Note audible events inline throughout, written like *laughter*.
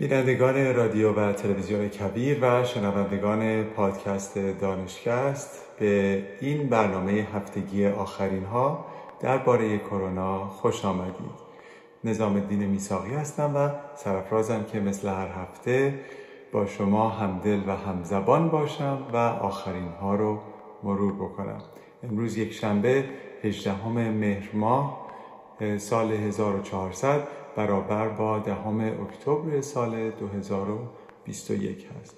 بینندگان رادیو و تلویزیون کبیر و شنوندگان پادکست دانشکست به این برنامه هفتگی آخرین ها درباره کرونا خوش آمدید. نظام الدین میساقی هستم و سرفرازم که مثل هر هفته با شما همدل و همزبان باشم و آخرین ها رو مرور بکنم. امروز یک شنبه 18 مهر ماه سال 1400 برابر با دهم اکتبر سال 2021 هست.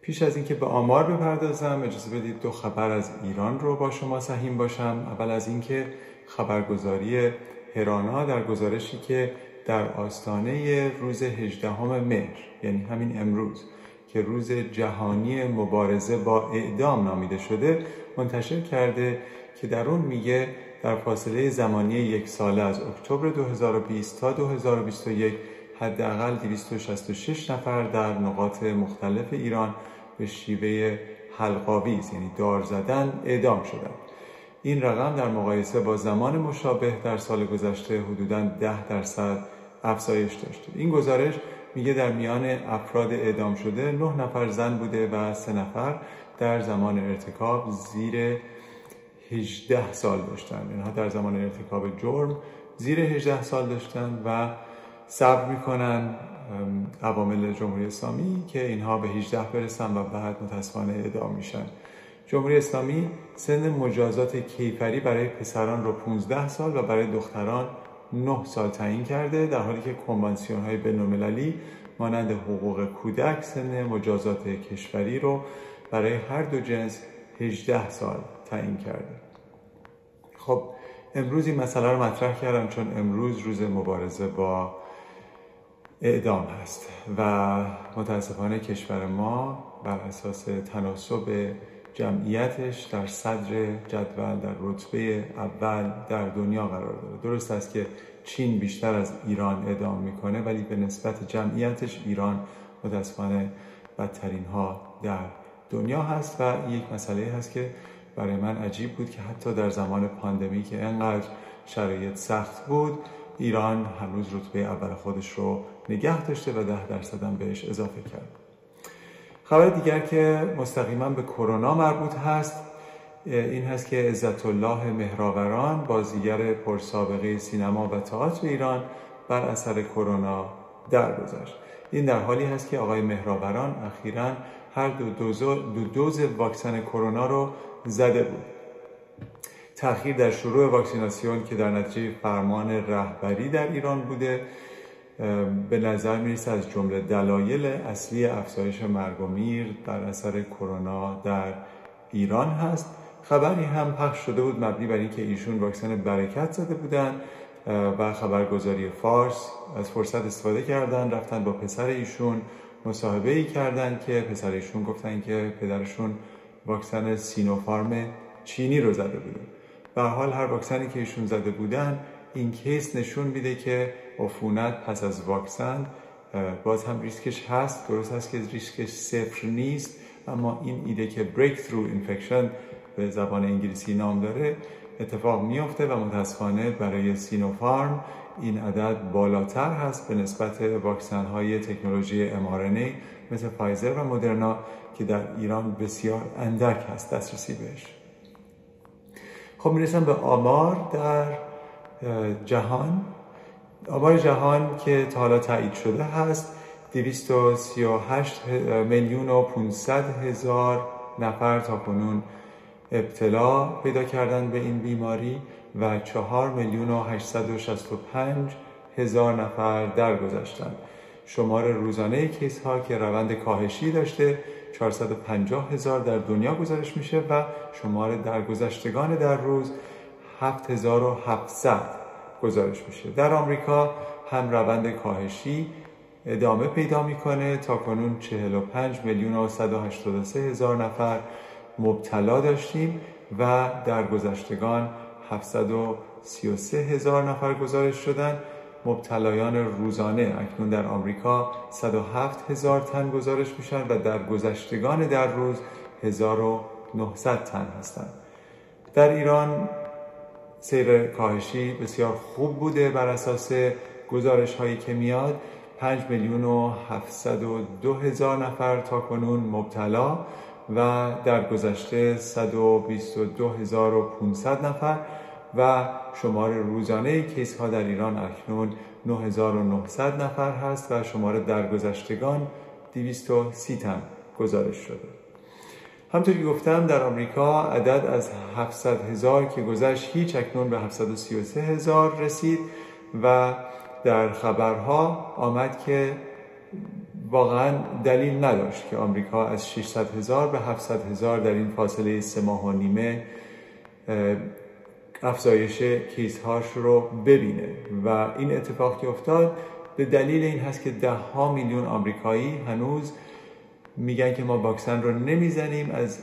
پیش از اینکه به آمار بپردازم اجازه بدید دو خبر از ایران رو با شما سهیم باشم. اول از اینکه خبرگزاری هرانا در گزارشی که در آستانه روز 18 مهر یعنی همین امروز که روز جهانی مبارزه با اعدام نامیده شده منتشر کرده که در اون میگه در فاصله زمانی یک ساله از اکتبر 2020 تا 2021 حداقل 266 نفر در نقاط مختلف ایران به شیوه حلقاویز یعنی دار زدن اعدام شدند. این رقم در مقایسه با زمان مشابه در سال گذشته حدوداً 10 درصد افزایش داشته. این گزارش میگه در میان افراد اعدام شده 9 نفر زن بوده و 3 نفر در زمان ارتکاب زیر 18 سال داشتن. اینها در زمان ارتکاب جرم زیر 18 سال داشتن و صبر می‌کنن عوامل جمهوری اسلامی که اینها به 18 برسن و بعد متاسفانه اعدام میشن. جمهوری اسلامی سن مجازات کیفری برای پسران رو 15 سال و برای دختران 9 سال تعیین کرده در حالی که کنوانسیون های بین‌المللی مانند حقوق کودک سن مجازات کشوری رو برای هر دو جنس 18 سال تعیین کرده خب امروز این مسئله رو مطرح کردم چون امروز روز مبارزه با اعدام هست و متاسفانه کشور ما بر اساس تناسب جمعیتش در صدر جدول در رتبه اول در دنیا قرار داره. درست است که چین بیشتر از ایران اعدام می‌کنه ولی به نسبت جمعیتش ایران متاسفانه بدترین ها در دنیا هست و یک مسئله هست که برای من عجیب بود که حتی در زمان پاندمی که انقدر شرایط سخت بود ایران هنوز رتبه اول خودش رو نگه داشته و ده درصد بهش اضافه کرد. خبر دیگر که مستقیما به کرونا مربوط هست این هست که عزت الله مهراوران بازیگر پرسابقه سینما و تئاتر ایران بر اثر کرونا درگذشت. این در حالی هست که آقای مهراوران اخیرا هر دو دوز, دو دوز واکسن کرونا رو زده بود. تأخیر در شروع واکسیناسیون که در نتیجه فرمان رهبری در ایران بوده به نظر می‌رسه از جمله دلایل اصلی افزایش مرگ و میر بر اثر کرونا در ایران هست. خبری هم پخش شده بود مبنی بر اینکه ایشون واکسن برکت زده بودن و خبرگزاری فارس از فرصت استفاده کردن رفتن با پسر ایشون مصاحبه ای کردن که پسر ایشون گفتن که پدرشون واکسن سینوفارم چینی رو زده بوده به حال هر واکسنی که ایشون زده بودن این case نشون میده که عفونت پس از واکسن باز هم ریسکش هست درست هست که ریسکش صفر نیست اما این ایده که breakthrough infection به زبان انگلیسی نام داره اتفاق میافته و متاسفانه برای سینوفارم این عدد بالاتر هست به نسبت واکسن های تکنولوژی mRNA مثل فایزر و مدرنا که در ایران بسیار اندک هست دسترسی بهش. خب می‌رسم به آمار در جهان. آمار جهان که تا حالا تایید شده هست 238 میلیون و 500 هزار نفر تا کنون ابتلا پیدا کردن به این بیماری و 4 میلیون و 865 هزار نفر درگذشتند شمار روزانه کیس ها که روند کاهشی داشته 450 هزار در دنیا گزارش میشه و شمار درگذشتگان در روز 7700 گزارش میشه. در آمریکا هم روند کاهشی ادامه پیدا می‌کنه تا کنون 45 میلیون و 183 هزار نفر مبتلا داشتیم و در گذشتگان 733 هزار نفر گزارش شدن. مبتلایان روزانه اکنون در آمریکا 107 هزار تن گزارش میشن و در گذشتگان در روز 1900 تن هستند. در ایران سیر کاهشی بسیار خوب بوده بر اساس گزارش هایی که میاد. 5 میلیون و 702 هزار نفر تا کنون مبتلا و در گذشته 122 هزار و 500 نفر و شمار روزانه کیس ها در ایران اکنون 9900 نفر هست و شمار درگذشتگان 230 تن گزارش شده. همطور که گفتم در آمریکا عدد از 700 هزار که گذشت هیچ اکنون به 733 هزار رسید و در خبرها آمد که واقعا دلیل نداشت که آمریکا از 600 هزار به 700 هزار در این فاصله سه ماه و نیمه افزایش کیس هاش رو ببینه. و این اتفاق که افتاد به دلیل این هست که ده ها میلیون آمریکایی هنوز میگن که ما واکسن رو نمی‌زنیم از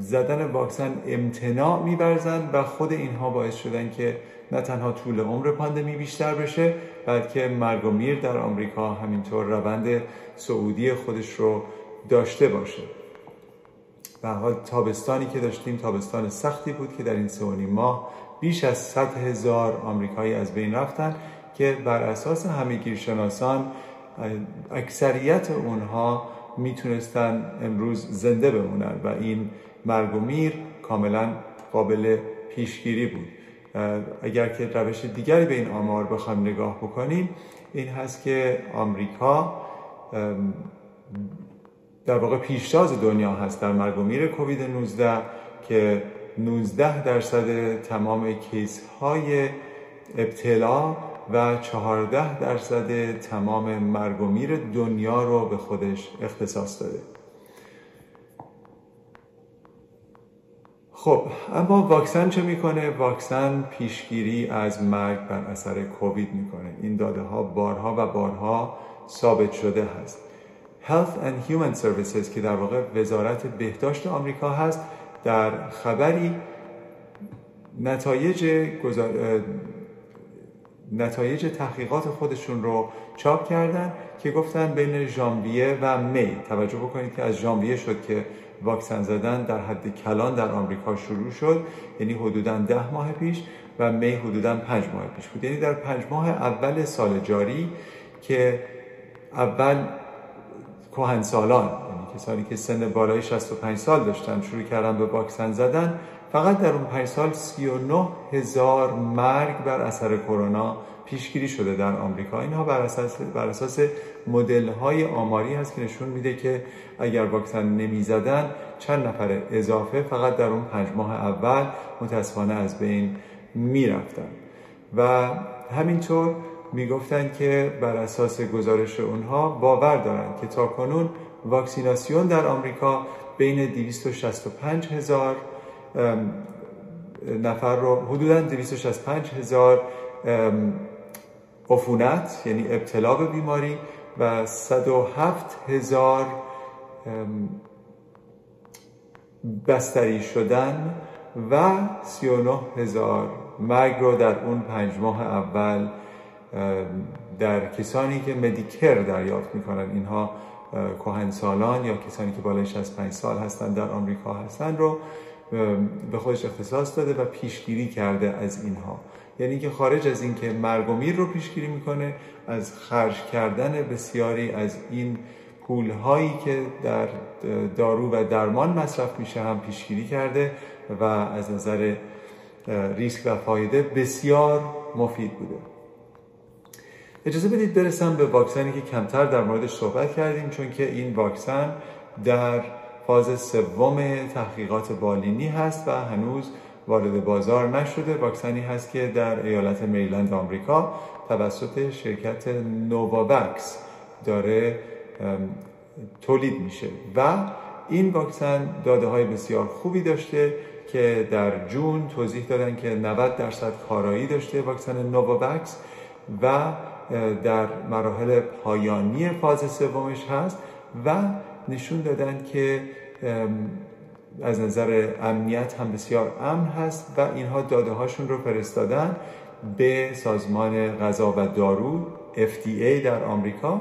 زدن واکسن امتناع میبرزن و خود اینها باعث شدن که نه تنها طول عمر پاندمی بیشتر بشه بلکه مرگ و میر در آمریکا همینطور روند سعودی خودش رو داشته باشه. به حال تابستانی که داشتیم تابستان سختی بود که در این سه ماه بیش از 100 هزار آمریکایی از بین رفتن که بر اساس همهگیرشناسان اکثریت اونها می‌تونستن امروز زنده بمونن و این مرگ و میر کاملا قابل پیشگیری بود. اگر که روش دیگری به این آمار بخوایم نگاه بکنیم این هست که آمریکا در واقع پیشتاز دنیا هست در مرگ و میر کووید 19 که 19 درصد تمام کیس های ابتلا و 14 درصد تمام مرگ و میر دنیا رو به خودش اختصاص داده. خب اما واکسن چه می‌کنه؟ واکسن پیشگیری از مرگ بر اثر کووید می‌کنه. این داده ها بارها و بارها ثابت شده هست. Health and Human Services که در واقع وزارت بهداشت آمریکا هست در خبری نتایج نتایج تحقیقات خودشون رو چاپ کردن که گفتن بین ژانویه و می. توجه بکنید که از ژانویه شد که واکسن زدن در حد کلان در آمریکا شروع شد یعنی حدودا ده ماه پیش و می حدودا پنج ماه پیش بود. یعنی در پنج ماه اول سال جاری که اول کهنسالان کسانی که سن بالای 65 سال داشتن شروع کردن به واکسن زدن فقط در اون 5 سال 39 هزار مرگ بر اثر کرونا پیشگیری شده در آمریکا. اینها بر اساس بر اساس مدل های آماری هست که نشون میده که اگر واکسن نمی زدن چند نفر اضافه فقط در اون پنج ماه اول متاسفانه از بین می‌رفتن. و همینطور می‌گفتن که بر اساس گزارش اونها باور دارن که تا کنون واکسیناسیون در آمریکا بین 265 هزار نفر رو حدودا 265 هزار عفونت یعنی ابتلا به بیماری و 107 هزار بستری شدن و 39 هزار مرگ رو در اون پنج ماه اول در کسانی که مدیکر دریافت می‌کنن. اینها کهنسالان یا کسانی که بالای 65 سال هستن در آمریکا هستن رو به خودش اختصاص داده و پیشگیری کرده از اینها. یعنی که خارج از اینکه مرگ و میر رو پیشگیری می‌کنه از خرج کردن بسیاری از این پول هایی که در دارو و درمان مصرف میشه هم پیشگیری کرده و از نظر ریسک و فایده بسیار مفید بوده. اجازه بدید برسم به واکسنی که کمتر در موردش صحبت کردیم چون که این واکسن در فاز سوم تحقیقات بالینی هست و هنوز وارد بازار نشده. واکسنی هست که در ایالت میلند آمریکا توسط شرکت نوواوکس داره تولید میشه و این واکسن داده های بسیار خوبی داشته که در جون توضیح دادن که 90 درصد کارایی داشته واکسن نوواوکس و در مراحل پایانی فاز سومش هست و نشون دادن که از نظر امنیت هم بسیار امن هست و اینها داده هاشون رو فرستادن به سازمان غذا و دارو FDA در آمریکا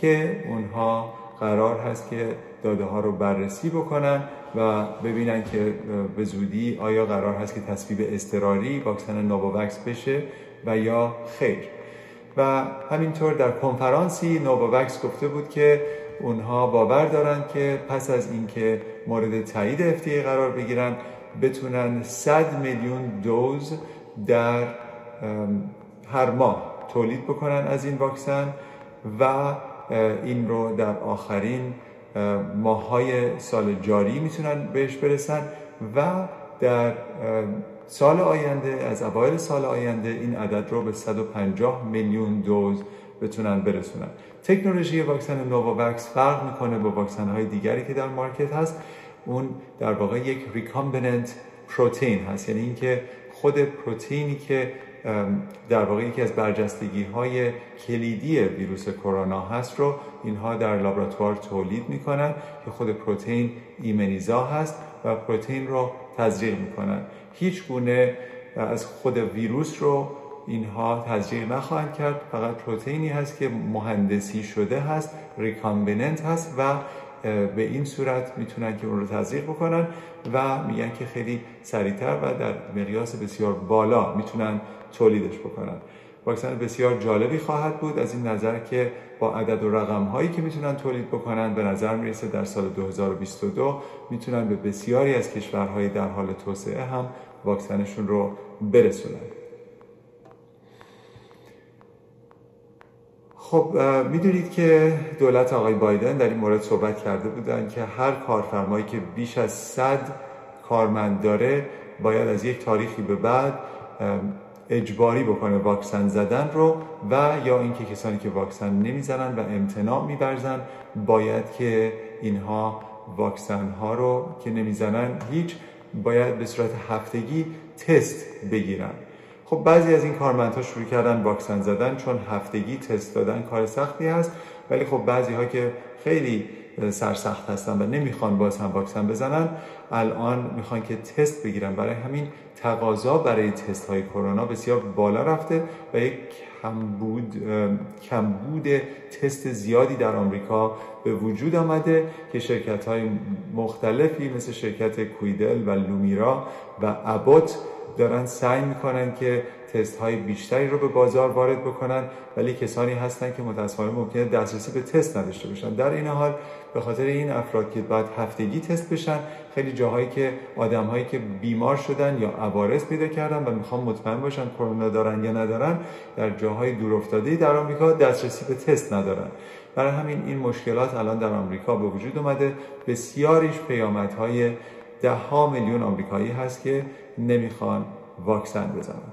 که اونها قرار هست که داده ها رو بررسی بکنن و ببینن که به زودی آیا قرار هست که تصویب استراری واکسن نوواکس بشه و یا خیر. و همینطور در کنفرانسی نوواوکس گفته بود که اونها باور دارند که پس از اینکه مورد تایید FDA قرار بگیرن بتونن 100 میلیون دوز در هر ماه تولید بکنن از این واکسن و این رو در آخرین ماهای سال جاری می‌تونن بهش برسن و در سال آینده از اوایل سال آینده این عدد رو به 150 میلیون دوز بتونن برسونن. تکنولوژی واکسن نوواوکس فرق می‌کنه با واکسن های دیگری که در مارکت هست. اون در واقع یک recombinant protein هست. یعنی اینکه خود پروتئینی که در واقع یکی از برجستگی های کلیدی ویروس کرونا هست رو اینها در لابراتوار تولید می‌کنن که خود پروتئین ایمنیزا هست و پروتئین رو تزریق می‌کنن. هیچ گونه از خود ویروس رو اینها تزریق نخواهند کرد. فقط پروتئینی هست که مهندسی شده هست ریکامبیننت هست و به این صورت می‌تونن که اون رو تزریق بکنن و میگن که خیلی سریعتر و در مقیاس بسیار بالا می‌تونن تولیدش بکنن. واکسن بسیار جالبی خواهد بود از این نظر که با عدد و رقم هایی که می‌تونن تولید بکنن به نظر می‌رسه در سال 2022 می‌تونن به بسیاری از کشورهای در حال توسعه هم واکسنشون رو برسونن. خب می‌دونید که دولت آقای بایدن در این مورد صحبت کرده بودن که هر کارفرمایی که بیش از 100 کارمند داره باید از یک تاریخی به بعد اجباری بکنه واکسن زدن رو و یا اینکه کسانی که واکسن نمی‌زنن و امتناع میبرزن باید که اینها واکسن ها رو که نمی‌زنن هیچ باید به صورت هفتگی تست بگیرن. خب بعضی از این کارمندها شروع کردن واکسن زدن چون هفتگی تست دادن کار سختی هست ولی خب بعضی ها که خیلی سرسخت هستن و نمی‌خوان باز هم واکسن بزنن الان می‌خوان که تست بگیرن. برای همین تقاضا برای تست های کرونا بسیار بالا رفته و یک کمبود کمبود تست زیادی در آمریکا به وجود آمده که شرکت های مختلفی مثل شرکت کویدل و لومیرا و ابوت دارن سعی می‌کنن که تست های بیشتری رو به بازار وارد بکنن ولی کسانی هستن که متاسفانه ممکنه دسترسی به تست نداشته باشن. در این حال به خاطر این افراد که باید هفتگی تست بشن خیلی جاهایی که آدم هایی که بیمار شدن یا عوارض پیدا کردن و می‌خوان مطمئن باشن کرونا دارن یا ندارن در جاهای دورافتاده در آمریکا دسترسی به تست ندارن. برای همین این مشکلات الان در آمریکا به وجود اومده. بسیاریش پیامدهای ده ها میلیون آمریکایی هست که نمی‌خوان واکسن بزنن.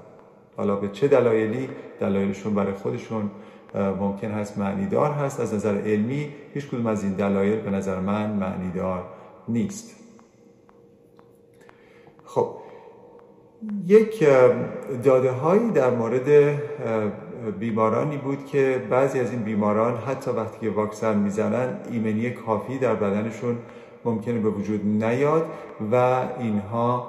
حالا به چه دلایلی؟ دلایلشون برای خودشون ممکن هست معنیدار هست. از نظر علمی هیچ کدوم از این دلایل به نظر من معنیدار نیست. خب یک داده هایی در مورد بیمارانی بود که بعضی از این بیماران حتی وقتی که واکسن می‌زنن ایمنی کافی در بدنشون ممکنه به وجود نیاد و اینها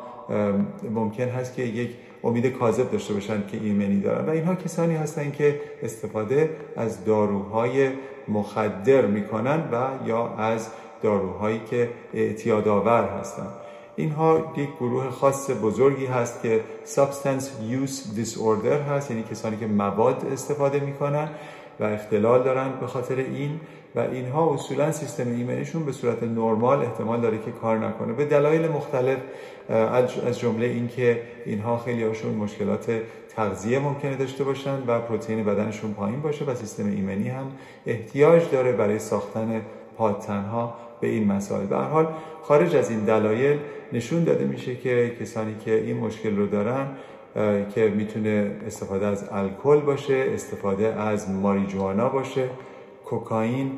ممکن هست که یک امید کاذب داشته باشن که ایمنی دارن. و اینها کسانی هستند که استفاده از داروهای مخدر می‌کنن و یا از داروهایی که اعتیادآور هستند. اینها یک گروه خاص بزرگی هست که Substance Use Disorder هست یعنی کسانی که مواد استفاده می‌کنن و اختلال دارن به خاطر این. و اینها اصولا سیستم ایمنیشون به صورت نرمال احتمال داره که کار نکنه. به دلایل مختلف از جمله اینکه اینها خیلی هاشون مشکلات تغذیه ممکنه داشته باشن و پروتئین بدنشون پایین باشه و سیستم ایمنی هم احتیاج داره برای ساختن پادتنها به این مسائل. به حال خارج از این دلایل نشون داده میشه که کسانی که این مشکل رو دارن که می‌تونه استفاده از الکل باشه استفاده از ماریجوانا باشه. کوکائین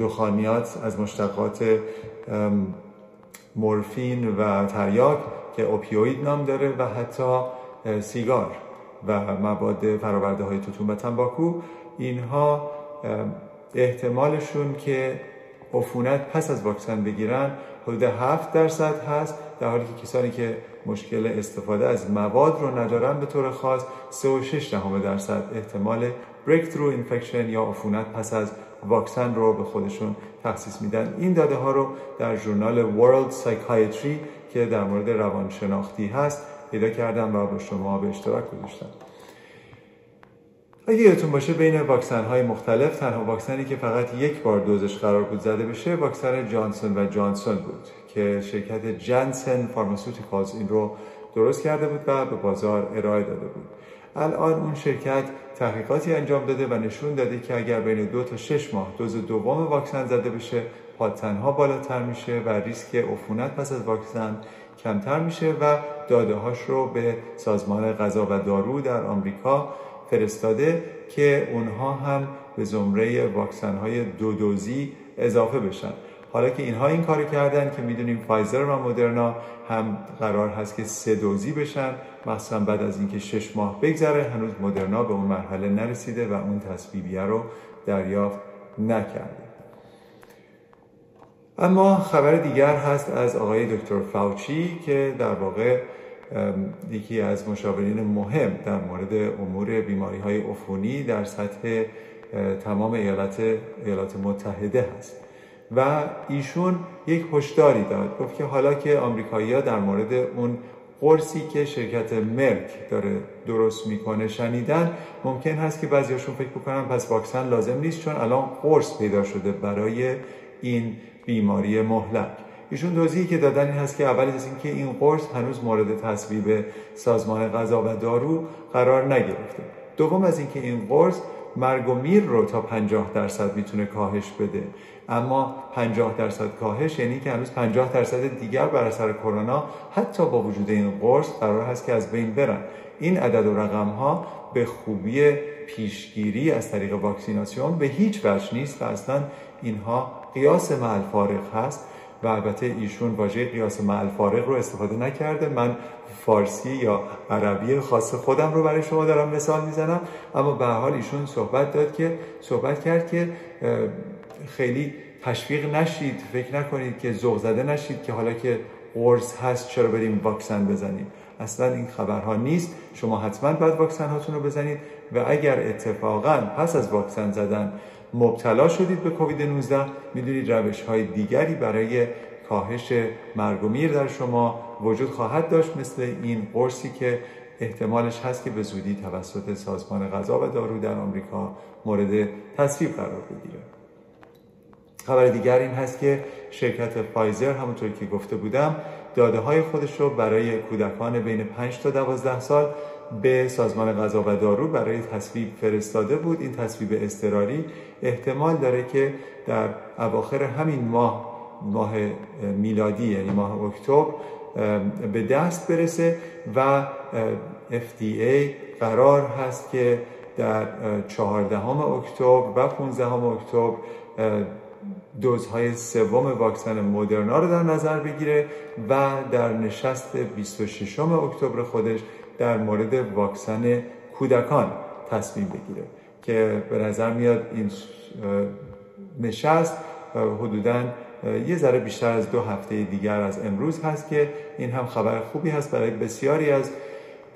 دخانیات از مشتقات مورفین و تریاک که اوپیوید نام داره و حتی سیگار و مواد فراورده های توتون و تنباکو. اینها احتمالشون که عفونت پس از واکسن بگیرن حدود 7 درصد هست در حالی که کسانی که مشکل استفاده از مواد رو ندارن به طور خاص 3.6 دهم درصد احتمال breakthrough infection یا عفونت پس از واکسن رو به خودشون تخصیص میدن. این داده ها رو در ژورنال World Psychiatry که در مورد روانشناختی هست پیدا کردم و با شما به اشتراک گذاشتم. اگه یادتون باشه بین واکسن های مختلف تنها واکسنی که فقط یک بار دوزش قرار بود زده بشه واکسن جانسون و جانسون بود که شرکت جانسن فارماسوتیکالز این رو درست کرده بود و به بازار ارائه داده بود. الان اون شرکت تحقیقاتی انجام داده و نشون داده که اگر بین دو تا شش ماه دوز دوم واکسن زده بشه پادتنها بالاتر میشه و ریسک عفونت پس از واکسن کمتر میشه و داده هاش رو به سازمان غذا و دارو در آمریکا فرستاده که اونها هم به زمره واکسن های دو دوزی اضافه بشن. حالا که اینها این کار کردن که می‌دونیم فایزر و مدرنا هم قرار هست که سه دوزی بشن مثلا بعد از اینکه شش ماه بگذره هنوز مدرنا به اون مرحله نرسیده و اون تصویبیه رو دریافت نکرده. اما خبر دیگر هست از آقای دکتر فاوچی که در واقع یکی از مشاورین مهم در مورد امور بیماری های عفونی در سطح تمام ایالات, ایالات متحده هست. و ایشون یک هشداری داد. گفت که حالا که آمریکایی‌ها در مورد اون قرصی که شرکت مرک داره درست می‌کنه شنیدن ممکن هست که بعضیاشون فکر بکنن پس واکسن لازم نیست چون الان قرص پیدا شده برای این بیماری مهلک. ایشون توضیحی که دادن این هست که اول از اینکه این قرص هنوز مورد تصویب سازمان غذا و دارو قرار نگرفته. دوم از اینکه این قرص مرگ و میر رو تا 50 درصد می‌تونه کاهش بده. اما 50 درصد کاهش یعنی که هنوز 50 درصد دیگر بر اثر کرونا حتی با وجود این قرص قرار هست که از بین برن. این عدد و رقم ها به خوبی پیشگیری از طریق واکسیناسیون به هیچ وجه نیست و اصلا اینها قیاس مع هست. و البته ایشون واژه قیاس مع فارغ رو استفاده نکرده. من فارسی یا عربی خاص خودم رو برای شما دارم مثال می‌زنم. اما به حال ایشون صحبت داد که صحبت کرد که خیلی تشویق نشید. فکر نکنید که ذوق زده نشید که حالا که قرص هست چرا بریم واکسن بزنیم. اصلا این خبرها نیست. شما حتما باید واکسن هاتون رو بزنید. و اگر اتفاقا پس از واکسن زدن مبتلا شدید به کووید 19 می‌دونید روش های دیگری برای کاهش مرگ و میر در شما وجود خواهد داشت مثل این قرصی که احتمالش هست که به زودی توسط سازمان غذا و دارو در آمریکا مورد تصویب قرار بگیره. خبر دیگر این هست که شرکت فایزر همونطور که گفته بودم داده های خودش رو برای کودکان بین 5 تا 12 سال به سازمان غذا و دارو برای تصویب فرستاده بود. این تصویب اضطراری احتمال داره که در اواخر همین ماه ماه میلادی یعنی ماه اکتبر به دست برسه و FDA قرار هست که در 14 اکتبر و 15 اکتبر دوزهای سوم واکسن مدرنا رو در نظر بگیره و در نشست 26 اکتبر خودش در مورد واکسن کودکان تصمیم بگیره که به نظر میاد این نشست حدوداً یه ذره بیشتر از دو هفته دیگر از امروز هست که این هم خبر خوبی هست برای بسیاری از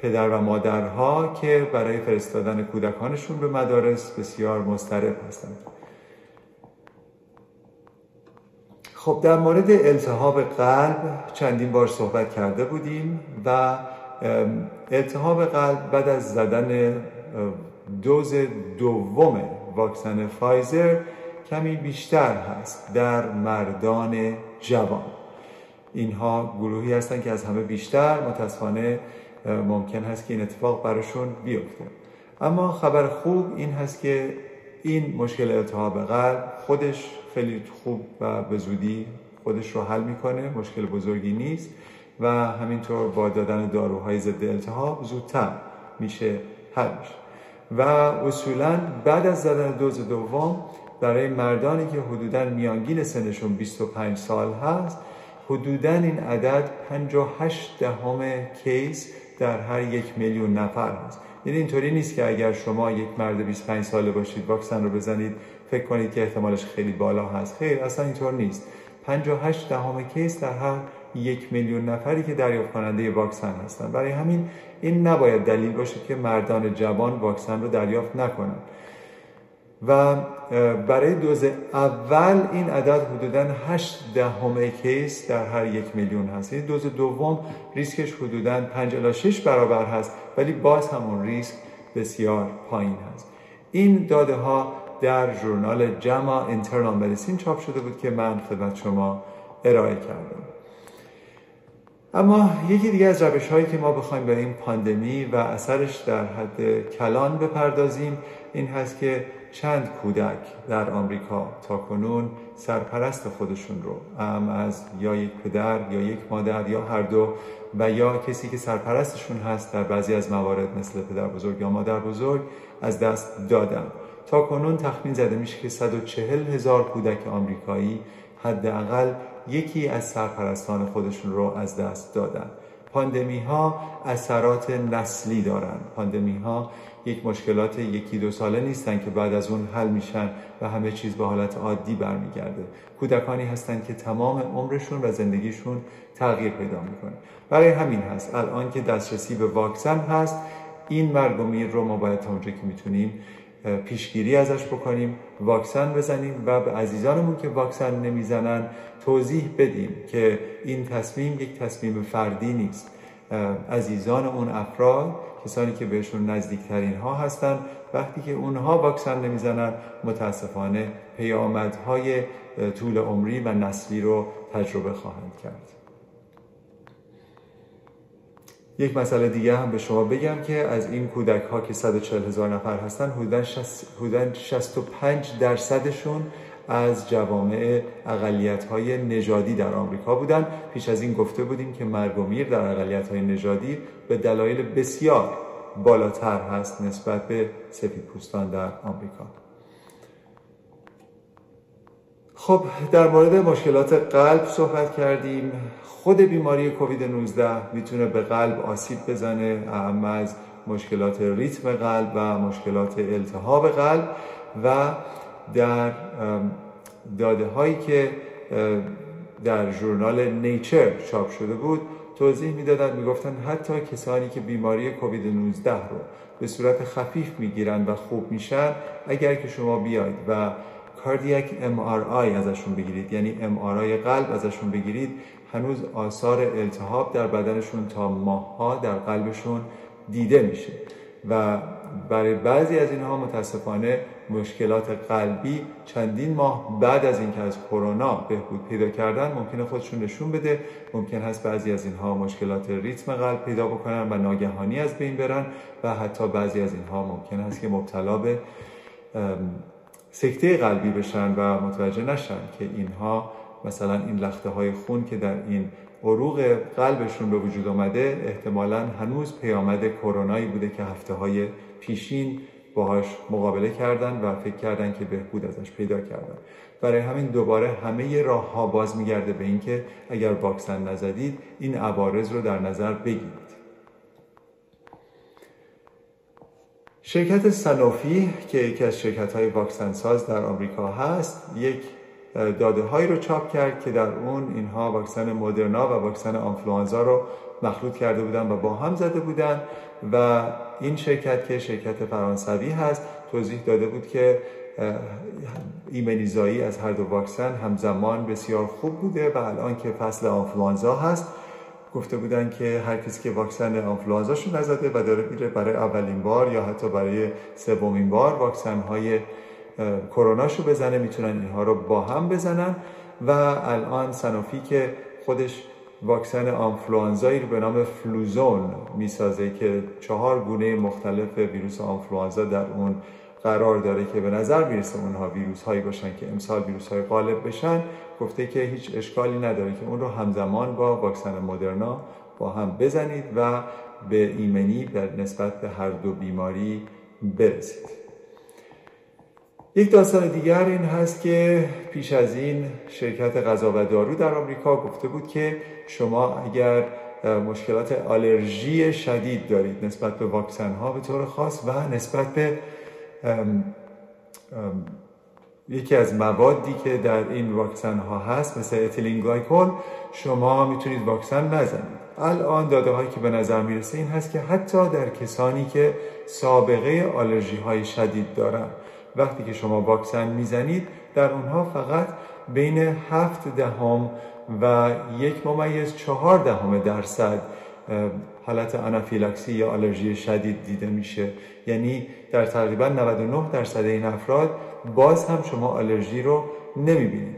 پدر و مادرها که برای فرستادن کودکانشون به مدارس بسیار مضطرب هستند. خب در مورد التهاب قلب چندین بار صحبت کرده بودیم و التهاب قلب بعد از زدن دوز دوم واکسن فایزر کمی بیشتر هست در مردان جوان. اینها گروهی هستند که از همه بیشتر متاسفانه ممکن هست که این اتفاق براشون بیفته. اما خبر خوب این هست که این مشکل التهاب قلب خودش خیلی خوب و به زودی خودش رو حل می‌کنه مشکل بزرگی نیست. و همینطور با دادن داروهای ضد التهاب زودتر میشه حل و اصولا بعد از زدن دوز دوم برای مردانی که حدودا میانگین سنشون 25 سال هست حدودا این عدد 58 دهم کیس در هر یک میلیون نفر هست. یعنی اینطوری نیست که اگر شما یک مرد 25 ساله باشید واکسن رو بزنید فکر کنید که احتمالش خیلی بالا هست. خیر اصلا اینطور نیست. 58 دهم case در هر یک میلیون نفری که دریافت کننده واکسن هستند برای همین این نباید دلیل باشه که مردان جوان واکسن رو دریافت نکنند و برای دوز اول این عدد حدودا 8 دهم case در هر یک میلیون هست. این دوز دوم ریسکش حدودا 5 الی 6 برابر هست ولی باز همون ریسک بسیار پایین هست. این داده ها در ژورنال جما اینترنال مدیسین چاپ شده بود که من خدمت شما ارائه کردم. اما یکی دیگه از روش هایی که ما بخوایم به این پاندمی و اثرش در حد کلان بپردازیم این هست که چند کودک در آمریکا تا کنون سرپرست خودشون رو هم از یا یک پدر یا یک مادر یا هر دو و یا کسی که سرپرستشون هست در بعضی از موارد مثل پدر بزرگ یا مادر بزرگ از دست دادن. تا کنون تخمین زده میشه که 140 هزار کودک آمریکایی حداقل یکی از سرپرستان خودشون رو از دست دادن. پاندمی ها اثرات نسلی دارن. پاندمی ها یک مشکلات یکی دو ساله نیستن که بعد از اون حل میشن و همه چیز به حالت عادی برمیگرده. کودکانی هستند که تمام عمرشون و زندگیشون تغییر پیدا می‌کنه. برای همین هست. الان که دسترسی به واکسن هست این مرگ و میر رو ما باید تا که می‌تونیم پیشگیری ازش بکنیم واکسن بزنیم و به عزیزانمون که واکسن نمی‌زنن توضیح بدیم که این تصمیم یک تصمیم فردی نیست. عزیزان اون افراد کسانی که بهشون نزدیکترین ها هستن وقتی که اونها واکسن نمی‌زنن متاسفانه پیامدهای طول عمری و نسلی رو تجربه خواهند کرد. یک مسئله دیگه هم به شما بگم که از این کودک ها که 140 هزار نفر هستن حدود 65 درصدشون از جوامع اقلیت های نژادی در آمریکا بودن. پیش از این گفته بودیم که مرگ و میر در اقلیت های نژادی به دلایل بسیار بالاتر هست نسبت به سفید پوستان در آمریکا. خب در مورد مشکلات قلب صحبت کردیم. خود بیماری کووید 19 می‌تونه به قلب آسیب بزنه اما از مشکلات ریتم قلب و مشکلات التهاب قلب و در داده هایی که در ژورنال نیچر چاپ شده بود توضیح می‌دادن می‌گفتن حتی کسانی که بیماری کووید 19 رو به صورت خفیف می‌گیرن و خوب میشن اگر که شما بیاید و کاردیاک آی ازشون بگیرید. یعنی آی قلب ازشون بگیرید. هنوز آثار التهاب در بدنشون تا ماهها در قلبشون دیده میشه. و برای بعضی از اینها متاسفانه مشکلات قلبی چندین ماه بعد از اینکه از کرونا بهبود پیدا کردن ممکنه خودشون نشون بده. ممکن هست بعضی از اینها مشکلات ریتم قلب پیدا بکنن و ناگهانی از بین برن و حتی بعضی از اینها ممکن هست که مبتلا به سکته قلبی بشن و متوجه نشن که اینها مثلا این لخته های خون که در این عروق قلبشون به وجود آمده احتمالا هنوز پیامد کرونایی بوده که هفته های پیشین باهاش مقابله کردن و فکر کردن که بهبود ازش پیدا کردن. برای همین دوباره همه راه ها باز میگرده به اینکه اگر واکسن نزدید این عوارض رو در نظر بگیرید. شرکت سنوفی که یکی از شرکت های واکسن ساز در آمریکا هست یک داده هایی رو چاپ کرد که در اون اینها واکسن مدرنا و واکسن آنفلوانزا رو مخلوط کرده بودن و با هم زده بودن و این شرکت که شرکت فرانسوی هست توضیح داده بود که ایمنیزایی از هر دو واکسن همزمان بسیار خوب بوده و الان که فصل آنفلوانزا هست گفته بودن که هر کسی که واکسن آنفلوانزاشو نزده و داره میره برای اولین بار یا حتی برای سومین بار واکسن های کروناشو بزنه می‌تونن اینها رو با هم بزنن. و الان سنوفی که خودش واکسن آنفلوانزایی رو به نام فلوزون می‌سازه که چهار گونه مختلف ویروس آنفلوانزا در اون قرار داره که به نظر می‌رسه اونها ویروس هایی باشن که امسال ویروس های غالب بشن. گفته که هیچ اشکالی نداره که اون رو همزمان با واکسن مدرنا با هم بزنید و به ایمنی به نسبت به هر دو بیماری برسید. یک داستان دیگر این هست که پیش از این شرکت غذا و دارو در آمریکا گفته بود که شما اگر مشکلات آلرژی شدید دارید نسبت به واکسن ها به طور خاص و نسبت به یکی از موادی که در این واکسن ها هست مثل اتیلین گلایکول شما می‌تونید واکسن نزنید. الان داده هایی که به نظر می‌رسه این هست که حتی در کسانی که سابقه آلرژی های شدید دارن وقتی که شما واکسن می‌زنید در اونها فقط بین هفت دهم و یک ممیز چهار دهم درصد حالت آنافیلاکسی یا آلرژی شدید دیده میشه. یعنی در تقریبا 99 درصد این افراد باز هم شما آلرژی رو نمی‌بینید.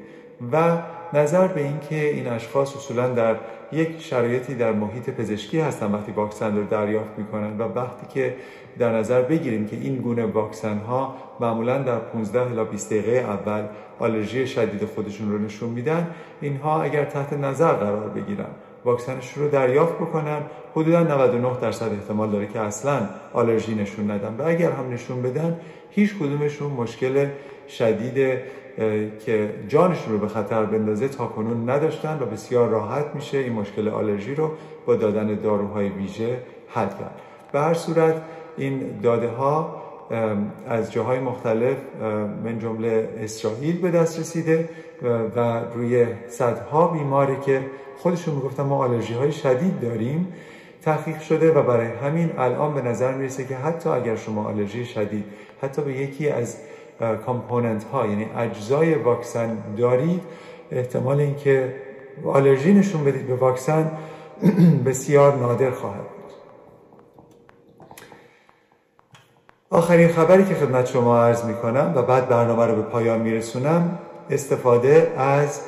و نظر به اینکه این اشخاص اصولا در یک شرایطی در محیط پزشکی هستن وقتی واکسن رو دریافت می‌کنن و وقتی که در نظر بگیریم که این گونه واکسن ها معمولا در 15 الی 20 دقیقه اول آلرژی شدید خودشون رو نشون میدن اینها اگر تحت نظر قرار بگیرن واکسنش رو دریافت بکنن. حدودا 99 درصد احتمال داره که اصلا آلرژی نشون ندن. و اگر هم نشون بدن هیچ کدومشون مشکل شدید که جانشون رو به خطر بندازه تا کنون نداشتن و بسیار راحت میشه این مشکل آلرژی رو با دادن داروهای ویژه حل کرد. به هر صورت این داده ها از جاهای مختلف من جمله اسرائیل به دست رسیده و روی صدها بیماری که خودشون می‌گفتن ما آلرژی های شدید داریم تحقیق شده و برای همین الان به نظر می‌رسه که حتی اگر شما آلرژی شدید حتی به یکی از کامپوننت ها یعنی اجزای واکسن دارید احتمال اینکه آلرژی نشون بدید به واکسن *clears throat* بسیار نادر خواهد بود آخرین خبری که خدمت شما عرض می کنم و بعد برنامه رو به پایان می رسونم استفاده از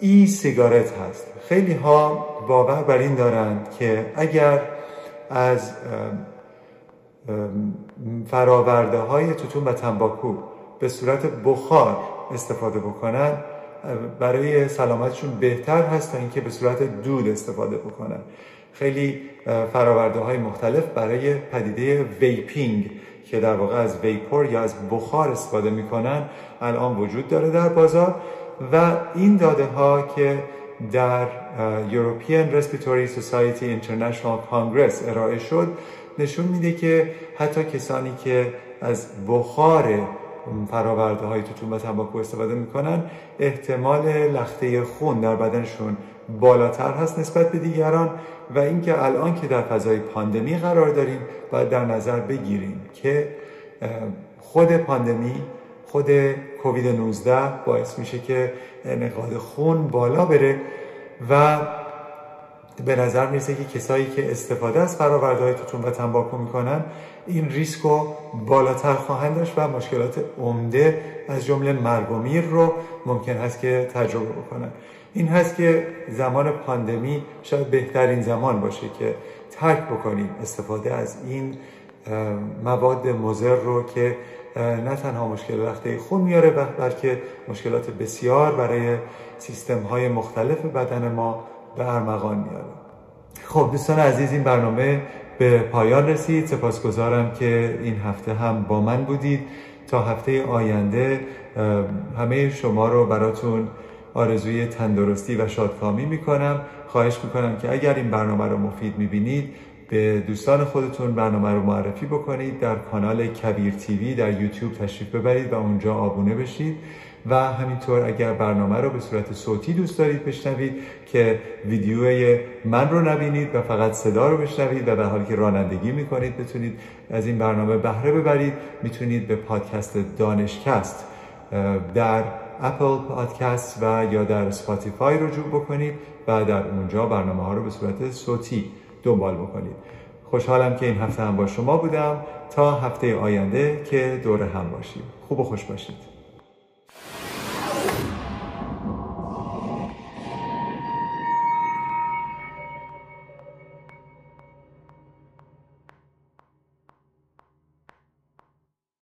ای سیگارت هست. خیلی ها باور بر این دارند که اگر از فراورده های توتون و تنباکو به صورت بخار استفاده بکنن برای سلامتشون بهتر هست تا اینکه به صورت دود استفاده بکنن. خیلی فراورده های مختلف برای پدیده vaping که در واقع از vapor یا از بخار استفاده می‌کنن الان وجود داره در بازار و این داده ها که در European Respiratory Society International Congress ارائه شد نشون میده که حتی کسانی که از بخار فراورده های توتون و تنباکو استفاده می‌کنن احتمال لخته خون در بدنشون بالاتر هست نسبت به دیگران و اینکه الان که در فضای پاندمی قرار داریم باید در نظر بگیریم که خود پاندمی خود کووید 19 باعث میشه که انقاد خون بالا بره و به نظر می‌رسه که کسایی که استفاده از های توتون و تنباکو می‌کنن این ریسک رو بالاتر خواهند داشت و مشکلات عمده از جمله مرگ و میر رو ممکن هست که تجربه بکنن. این هست که زمان پاندمی شاید بهترین زمان باشه که ترک بکنیم. استفاده از این مواد مضر رو که نه تنها مشکل رخته خون میاره بلکه مشکلات بسیار برای سیستم های مختلف بدن ما به ارمغان میاره. خب دوستان عزیز این برنامه به پایان رسید. سپاسگزارم که این هفته هم با من بودید. تا هفته آینده همه شما رو براتون آرزوی تندرستی و شادکامی می‌کنم. خواهش می‌کنم که اگر این برنامه رو مفید می‌بینید به دوستان خودتون برنامه رو معرفی بکنید در کانال کبیر تیوی در یوتیوب تشریف ببرید و اونجا آبونه بشید. و همینطور اگر برنامه رو به صورت صوتی دوست دارید بشنوید که ویدیوی من رو نبینید و فقط صدا رو بشنوید و در حالی که رانندگی می‌کنید بتونید از این برنامه بهره ببرید. می‌تونید به پادکست دانشکست در Apple Podcast و یا در Spotify رجوع بکنید و در اونجا برنامه ها رو به صورت صوتی دنبال بکنید. خوشحالم که این هفته هم با شما بودم. تا هفته آینده که دور هم باشیم. خوب و خوش باشید.